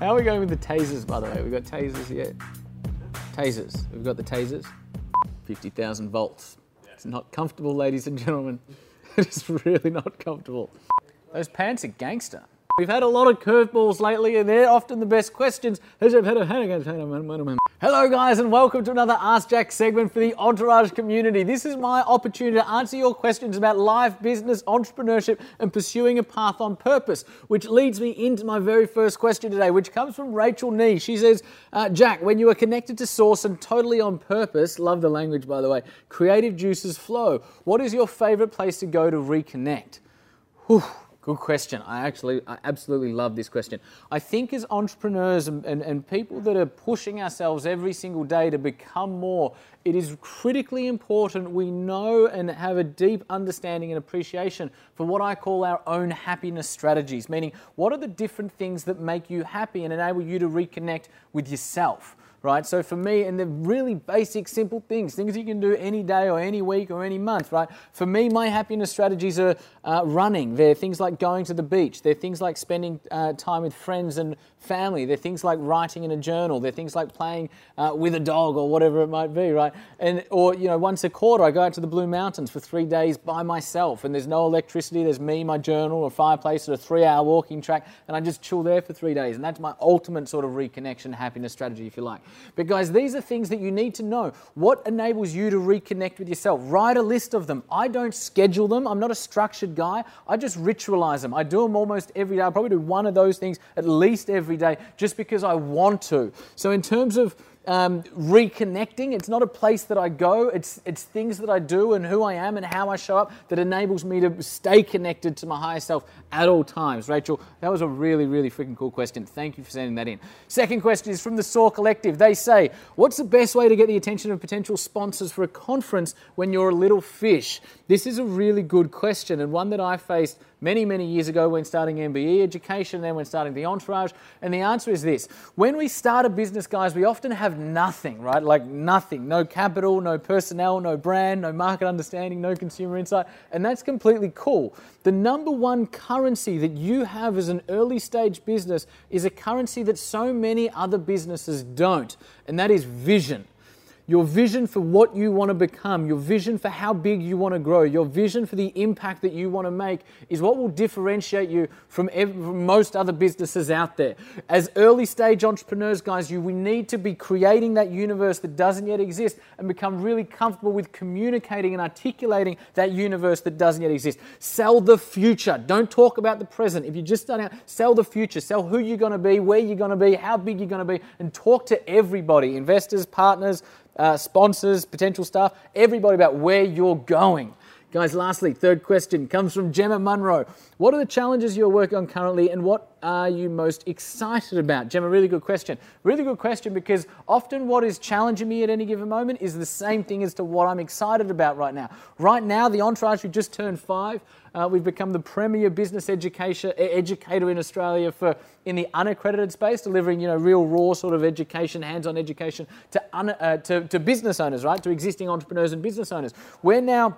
How are we going with the tasers, by the way? We've got tasers yet? Tasers. We've got the tasers. 50,000 volts. It's not comfortable, ladies and gentlemen. It's really not comfortable. Those pants are gangster. We've had a lot of curveballs lately, and they're often the best questions. Hello, guys, and welcome to another Ask Jack segment for the Entourage community. This is my opportunity to answer your questions about life, business, entrepreneurship, and pursuing a path on purpose, which leads me into my very first question today, which comes from Rachel Nee. She says, uh, Jack, when you are connected to source and totally on purpose, love the language, by the way, creative juices flow. What is your favorite place to go to reconnect? Whew. Good question. I actually, I absolutely love this question. I think as entrepreneurs and, and, and, people that are pushing ourselves every single day to become more, it is critically important we know and have a deep understanding and appreciation for what I call our own happiness strategies, meaning what are the different things that make you happy and enable you to reconnect with yourself right? So for me, and the really basic, simple things, things you can do any day or any week or any month, right? For me, my happiness strategies are uh, running. They're things like going to the beach. They're things like spending uh, time with friends and family. They're things like writing in a journal. They're things like playing uh, with a dog or whatever it might be, right? And or you know, once a quarter, I go out to the Blue Mountains for three days by myself, and there's no electricity. There's me, my journal, a fireplace, and a three-hour walking track, and I just chill there for three days. And that's my ultimate sort of reconnection, happiness strategy, if you like. But guys, these are things that you need to know. What enables you to reconnect with yourself? Write a list of them. I don't schedule them. I'm not a structured guy. I just ritualize them. I do them almost every day. I probably do one of those things at least every day just because I want to. So in terms of um, reconnecting. It's not a place that I go, it's, it's things that I do and who I am and how I show up that enables me to stay connected to my higher self at all times. Rachel, that was a really, really freaking cool question. Thank you for sending that in. Second question is from the Saw Collective. They say, What's the best way to get the attention of potential sponsors for a conference when you're a little fish? This is a really good question and one that I faced many, many years ago when starting MBE education, then when starting the entourage. And the answer is this when we start a business, guys, we often have nothing, right? Like nothing no capital, no personnel, no brand, no market understanding, no consumer insight. And that's completely cool. The number one currency that you have as an early stage business is a currency that so many other businesses don't, and that is vision your vision for what you want to become, your vision for how big you want to grow, your vision for the impact that you want to make is what will differentiate you from, from most other businesses out there. As early stage entrepreneurs, guys, you we need to be creating that universe that doesn't yet exist and become really comfortable with communicating and articulating that universe that doesn't yet exist. Sell the future. Don't talk about the present. If you're just starting out, sell the future. Sell who you're going to be, where you're going to be, how big you're going to be, and talk to everybody, investors, partners, uh, sponsors, potential staff, everybody about where you're going. Guys, lastly, third question comes from Gemma Munro. What are the challenges you're working on currently and what are you most excited about? Gemma, really good question. Really good question because often what is challenging me at any given moment is the same thing as to what I'm excited about right now. Right now, the entourage, we just turned five. Uh, we've become the premier business education, educator in Australia for in the unaccredited space, delivering you know real raw sort of education, hands-on education to, un, uh, to, to business owners, right, to existing entrepreneurs and business owners. We're now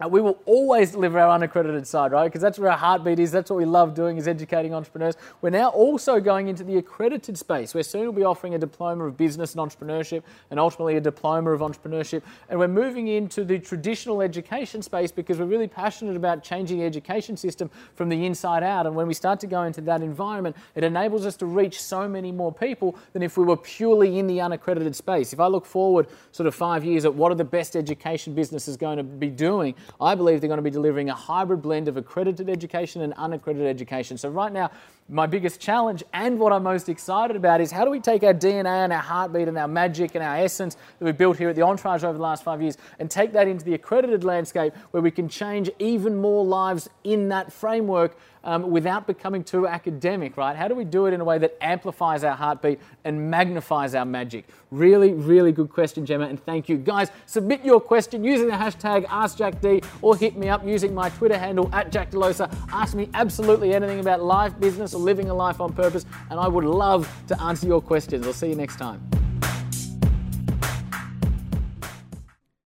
uh, we will always deliver our unaccredited side, right? Because that's where our heartbeat is. That's what we love doing is educating entrepreneurs. We're now also going into the accredited space. We're soon will be offering a diploma of business and entrepreneurship and ultimately a diploma of entrepreneurship. And we're moving into the traditional education space because we're really passionate about changing the education system from the inside out. And when we start to go into that environment, it enables us to reach so many more people than if we were purely in the unaccredited space. If I look forward sort of five years at what are the best education businesses going to be doing, I believe they're going to be delivering a hybrid blend of accredited education and unaccredited education. So, right now, my biggest challenge and what I'm most excited about is how do we take our DNA and our heartbeat and our magic and our essence that we've built here at the Entourage over the last five years and take that into the accredited landscape where we can change even more lives in that framework um, without becoming too academic, right? How do we do it in a way that amplifies our heartbeat and magnifies our magic? Really, really good question, Gemma, and thank you. Guys, submit your question using the hashtag AskJackD or hit me up using my Twitter handle at Jack Delosa. Ask me absolutely anything about life, business, living a life on purpose, and I would love to answer your questions. I'll see you next time.